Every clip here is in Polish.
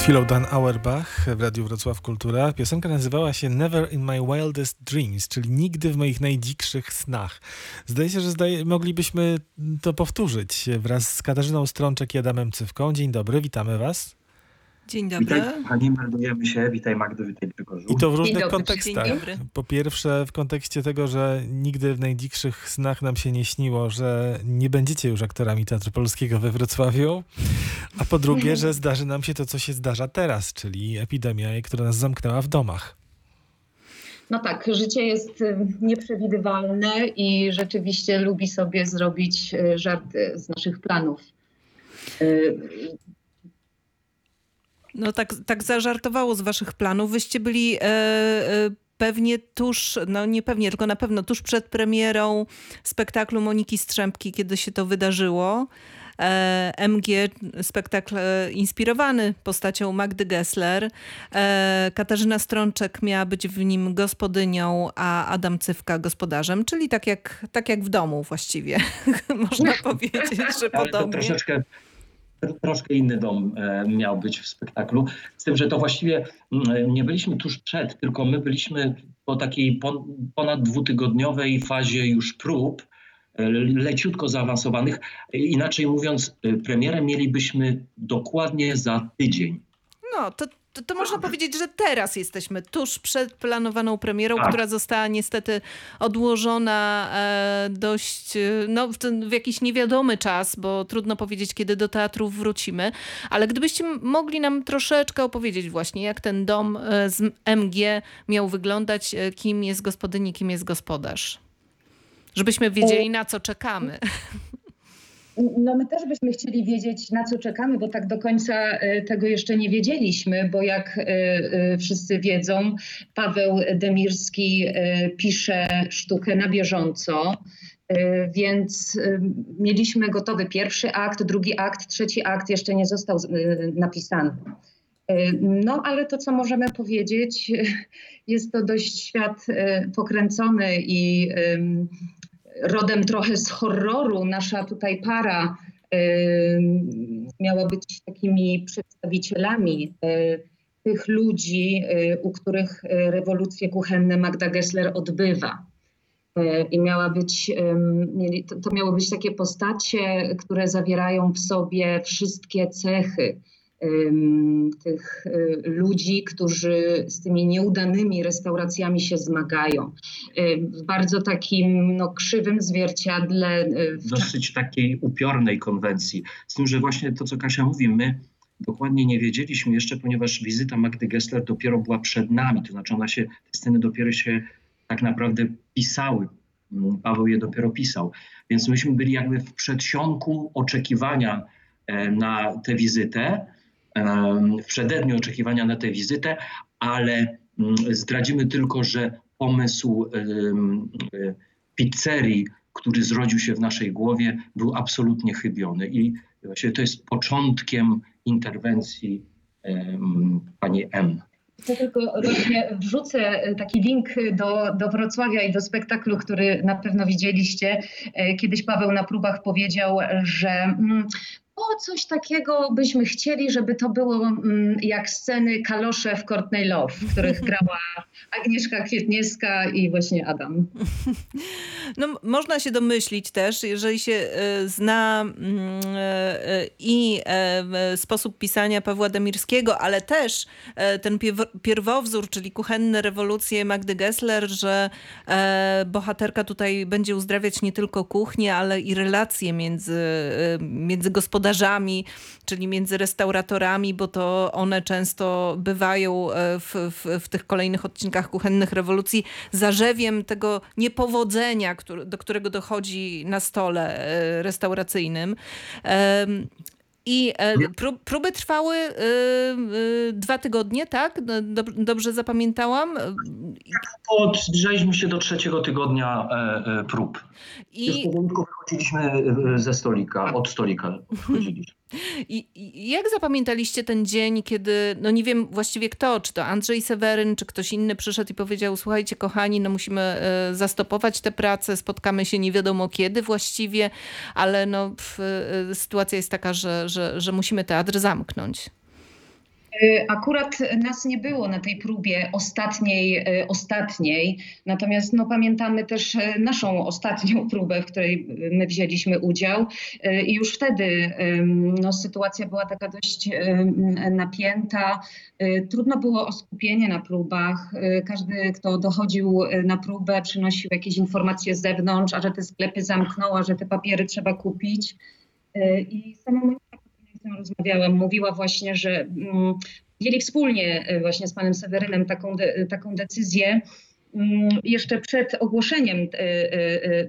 Przed chwilą Dan Auerbach w Radiu Wrocław Kultura. Piosenka nazywała się Never in my wildest dreams, czyli nigdy w moich najdzikszych snach. Zdaje się, że zdaje, moglibyśmy to powtórzyć wraz z Katarzyną Strączek i Adamem Cywką. Dzień dobry, witamy was. Dzień dobry. Witaj, Pani, meldujemy się. Witaj Magdo, witaj Grzegorzu. I to w różnych dobry, kontekstach. dzień dobry. Po pierwsze w kontekście tego, że nigdy w najdzikszych snach nam się nie śniło, że nie będziecie już aktorami Teatru Polskiego we Wrocławiu, a po drugie, że zdarzy nam się to, co się zdarza teraz, czyli epidemia, która nas zamknęła w domach. No tak, życie jest y, nieprzewidywalne i rzeczywiście lubi sobie zrobić y, żarty z naszych planów. No tak, tak zażartowało z waszych planów. Wyście byli e, e, pewnie tuż, no nie pewnie, tylko na pewno tuż przed premierą spektaklu Moniki Strzępki, kiedy się to wydarzyło. E, MG, spektakl e, inspirowany postacią Magdy Gessler. E, Katarzyna Strączek miała być w nim gospodynią, a Adam Cywka gospodarzem, czyli tak jak, tak jak w domu właściwie. Można powiedzieć, że Ale to podobnie. troszeczkę, troszkę inny dom e, miał być w spektaklu. Z tym, że to właściwie mm, nie byliśmy tuż przed, tylko my byliśmy po takiej pon, ponad dwutygodniowej fazie już prób, e, leciutko zaawansowanych. E, Inaczej mówiąc, e, premierę mielibyśmy dokładnie za tydzień. No, to, to, to można powiedzieć, że teraz jesteśmy tuż przed planowaną premierą, Tak. która została niestety odłożona e, dość, e, no w, ten, w jakiś niewiadomy czas, bo trudno powiedzieć, kiedy do teatrów wrócimy. Ale gdybyście mogli nam troszeczkę opowiedzieć właśnie, jak ten dom e, z MG miał wyglądać, kim jest gospodyni, kim jest gospodarz. Żebyśmy wiedzieli, na co czekamy. No my też byśmy chcieli wiedzieć, na co czekamy, bo tak do końca y, tego jeszcze nie wiedzieliśmy, bo jak y, y, wszyscy wiedzą, Paweł Demirski pisze sztukę na bieżąco. Więc mieliśmy gotowy pierwszy akt, drugi akt, trzeci akt jeszcze nie został napisany. No, ale to, co możemy powiedzieć, jest to dość świat pokręcony i rodem trochę z horroru. Nasza tutaj para ym, miała być takimi przedstawicielami y, tych ludzi, y, u których y, rewolucje kuchenne Magda Gessler odbywa. Y, I miała być, to, miały być takie postacie, które zawierają w sobie wszystkie cechy tych y, ludzi, którzy z tymi nieudanymi restauracjami się zmagają. Y, W bardzo takim no, krzywym zwierciadle. w dosyć takiej upiornej konwencji. Z tym, że właśnie to, co Kasia mówi, my dokładnie nie wiedzieliśmy jeszcze, ponieważ wizyta Magdy Gessler dopiero była przed nami, to znaczy ona się, te sceny dopiero się tak naprawdę pisały. Mm, Paweł je dopiero pisał. Więc myśmy byli jakby w przedsionku oczekiwania e, na tę wizytę, w przededniu oczekiwania na tę wizytę, ale mm, zdradzimy tylko, że pomysł e, pizzerii, który zrodził się w naszej głowie, był absolutnie chybiony. I właśnie to jest początkiem interwencji pani M. To tylko właśnie wrzucę taki link do, do Wrocławia i do spektaklu, który na pewno widzieliście. E, Kiedyś Paweł na próbach powiedział, że mm, o coś takiego byśmy chcieli, żeby to było mm, jak sceny kalosze w Courtney Love, w których grała Agnieszka Kwietniewska i właśnie Adam. No, można się domyślić też, jeżeli się e, zna mm, e, e, i sposób pisania Pawła Demirskiego, ale też ten pierwowzór, czyli kuchenne rewolucje Magdy Gessler, że bohaterka tutaj będzie uzdrawiać nie tylko kuchnię, ale i relacje między, między gospodarzami, czyli między restauratorami, bo to one często bywają e, w, w, w tych kolejnych odcinkach kuchennych rewolucji zarzewiem tego niepowodzenia, który, do którego dochodzi na stole e, restauracyjnym. I e, pró- próby trwały e, e, dwa tygodnie, tak? Dob- Dobrze zapamiętałam? Od, zbliżaliśmy się do trzeciego tygodnia e, e, prób. Już I powolutku wychodziliśmy ze stolika, od stolika odchodziliśmy. I, I jak zapamiętaliście ten dzień, kiedy, no nie wiem właściwie kto, czy to Andrzej Seweryn, czy ktoś inny przyszedł i powiedział, słuchajcie kochani, no musimy e, zastopować tę pracę, spotkamy się nie wiadomo kiedy właściwie, ale no pf, e, sytuacja jest taka, że, że, że musimy teatr zamknąć. Y, akurat nas nie było na tej próbie ostatniej, y, ostatniej. Natomiast no, pamiętamy też y, naszą ostatnią próbę, w której my wzięliśmy udział. I już wtedy no, sytuacja była taka dość napięta. Trudno było o skupienie na próbach. Każdy, kto dochodził na próbę, przynosił jakieś informacje z zewnątrz, a że te sklepy zamknął, a że te papiery trzeba kupić. I którą rozmawiałam, mówiła właśnie, że mm, wzięli wspólnie e, właśnie z panem Sewerynem taką, de, taką decyzję mm, jeszcze przed ogłoszeniem e, e,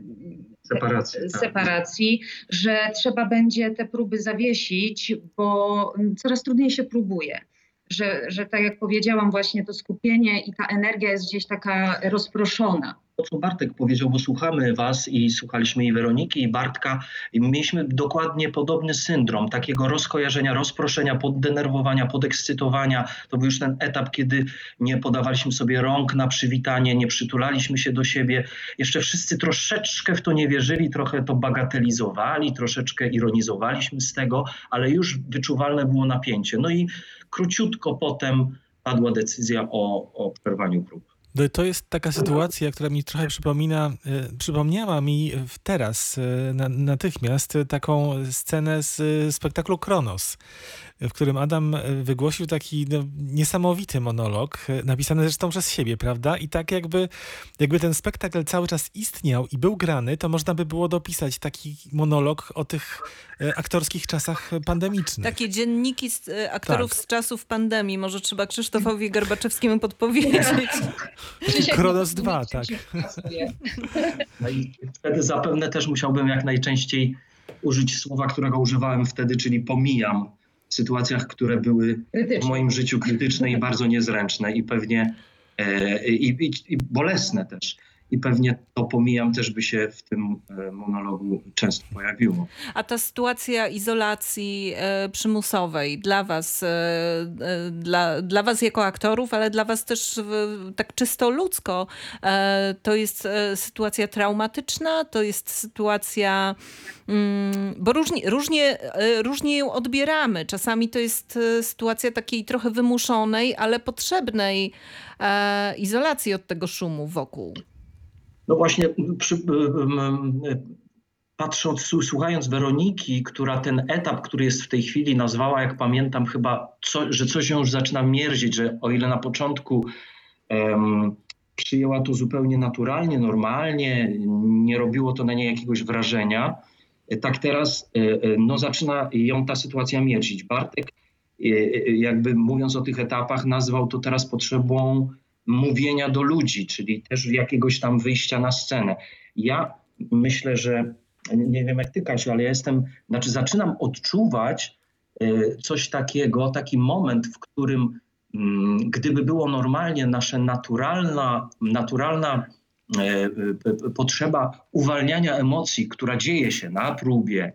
separacji, tak. separacji że trzeba będzie te próby zawiesić, bo mm, coraz trudniej się próbuje. Że, że tak jak powiedziałam, właśnie to skupienie i ta energia jest gdzieś taka rozproszona to, co Bartek powiedział, bo słuchamy Was i słuchaliśmy i Weroniki, i Bartka, i mieliśmy dokładnie podobny syndrom takiego rozkojarzenia, rozproszenia, poddenerwowania, podekscytowania. To był już ten etap, kiedy nie podawaliśmy sobie rąk na przywitanie, nie przytulaliśmy się do siebie. Jeszcze wszyscy troszeczkę w to nie wierzyli, trochę to bagatelizowali, troszeczkę ironizowaliśmy z tego, ale już wyczuwalne było napięcie. No i króciutko potem padła decyzja o, o przerwaniu prób. No to jest taka sytuacja, która mi trochę przypomina, y, przypomniała mi teraz na, natychmiast taką scenę z spektaklu Kronos, w którym Adam wygłosił taki no, niesamowity monolog, napisany zresztą przez siebie, prawda? I tak jakby, jakby ten spektakl cały czas istniał i był grany, to można by było dopisać taki monolog o tych aktorskich czasach pandemicznych. Takie dzienniki z, aktorów tak. z czasów pandemii. Może trzeba Krzysztofowi Garbaczewskiemu podpowiedzieć. Kronos 2, tak. No i wtedy zapewne też musiałbym jak najczęściej użyć słowa, którego używałem wtedy, czyli pomijam sytuacjach, które były w moim życiu krytyczne i bardzo niezręczne i pewnie e, i, i, i bolesne też i pewnie to pomijam też by się w tym e, monologu często pojawiło. A ta sytuacja izolacji e, przymusowej dla was, e, dla, dla was jako aktorów, ale dla was też tak czysto ludzko, to jest sytuacja traumatyczna, to jest sytuacja, mm, bo różnie, różnie, różnie ją odbieramy. Czasami to jest sytuacja takiej trochę wymuszonej, ale potrzebnej izolacji od tego szumu wokół. No właśnie, przy, patrząc, słuchając Weroniki, która ten etap, który jest w tej chwili nazwała, jak pamiętam, chyba, co, że coś ją już zaczyna mierzić, że o ile na początku um, przyjęła to zupełnie naturalnie, normalnie, nie robiło to na niej jakiegoś wrażenia, tak teraz e, e, no, zaczyna ją ta sytuacja mierzić. Bartek, e, jakby mówiąc o tych etapach, nazwał to teraz potrzebą mówienia do ludzi, czyli też jakiegoś tam wyjścia na scenę. Ja myślę, że nie wiem jak ty, Kasiu, ale ja jestem, znaczy zaczynam odczuwać y, coś takiego, taki moment, w którym mm, gdyby było normalnie nasze naturalna, naturalna e, potrzeba uwalniania emocji, która dzieje się na próbie,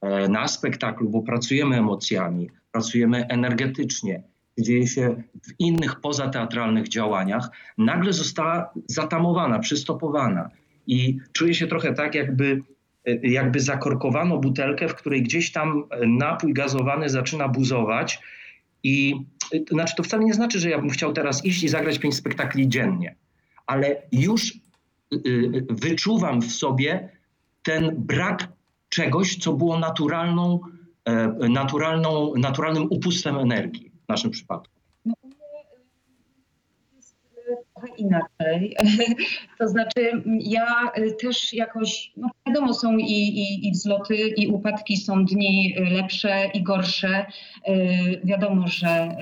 e, na spektaklu, bo pracujemy emocjami, pracujemy energetycznie, dzieje się w innych pozateatralnych działaniach, nagle została zatamowana, przystopowana. I czuję się trochę tak, jakby, jakby zakorkowano butelkę, w której gdzieś tam napój gazowany zaczyna buzować. I to znaczy, to wcale nie znaczy, że ja bym chciał teraz iść i zagrać pięć spektakli dziennie, ale już wyczuwam w sobie ten brak czegoś, co było naturalną, e, naturalną, naturalnym upustem energii w naszym przypadku? No, jest e, trochę inaczej. To znaczy, ja też jakoś, no wiadomo, są i, i, i wzloty, i upadki, są dni lepsze i gorsze. E, wiadomo, że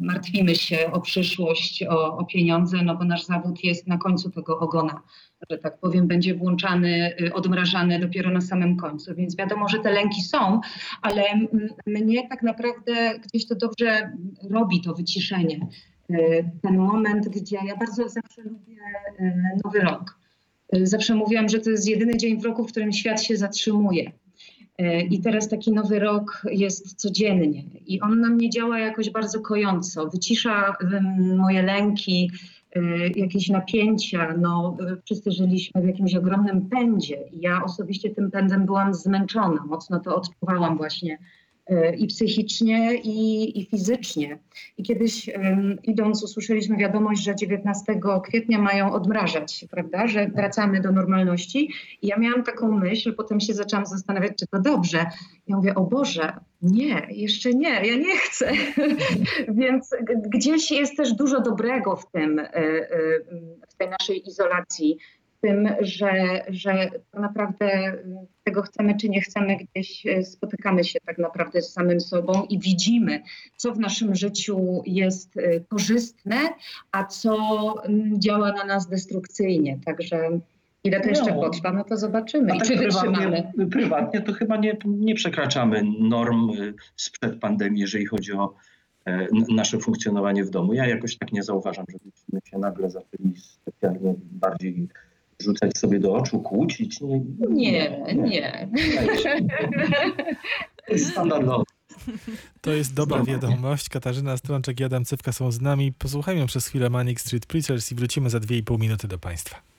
martwimy się o przyszłość, o, o pieniądze, no bo nasz zawód jest na końcu tego ogona że tak powiem, będzie włączany, y, odmrażany dopiero na samym końcu. Więc wiadomo, że te lęki są, ale mnie tak naprawdę gdzieś to dobrze robi to wyciszenie. Y, ten moment, gdzie ja bardzo zawsze lubię y, Nowy Rok. Zawsze mówiłam, że to jest jedyny dzień w roku, w którym świat się zatrzymuje. I teraz taki nowy rok jest codziennie i on na mnie działa jakoś bardzo kojąco. Wycisza moje lęki, jakieś napięcia. No, wszyscy żyliśmy w jakimś ogromnym pędzie ja osobiście tym pędem byłam zmęczona. Mocno to odczuwałam właśnie i psychicznie, i, i fizycznie. I kiedyś idąc usłyszeliśmy wiadomość, że 19 kwietnia mają odmrażać, prawda, że wracamy do normalności. I ja miałam taką myśl, potem się zaczęłam zastanawiać, czy to dobrze. Ja mówię, o Boże, nie, jeszcze nie, ja nie chcę. Więc gdzieś jest też dużo dobrego w tym, e, e, w tej naszej izolacji, tym, że, że tak naprawdę m, tego chcemy czy nie chcemy, gdzieś e, spotykamy się tak naprawdę z samym sobą i widzimy, co w naszym życiu jest e, korzystne, a co m, działa na nas destrukcyjnie. Także ile to jeszcze No. potrwa, no to zobaczymy. A I tak czy wytrzymamy. prywatnie, prywatnie to chyba nie, nie przekraczamy norm y, sprzed pandemii, jeżeli chodzi o e, nasze funkcjonowanie w domu. Ja jakoś tak nie zauważam, żebyśmy się nagle zaczęli specjalnie bardziej rzucać sobie do oczu, kłócić. Nie, Nie, nie. To jest standardowe. To jest dobra wiadomość. Katarzyna Strączek i Adam Cywka są z nami. Posłuchajmy przez chwilę Manic Street Preachers i wrócimy za 2,5 minuty do Państwa.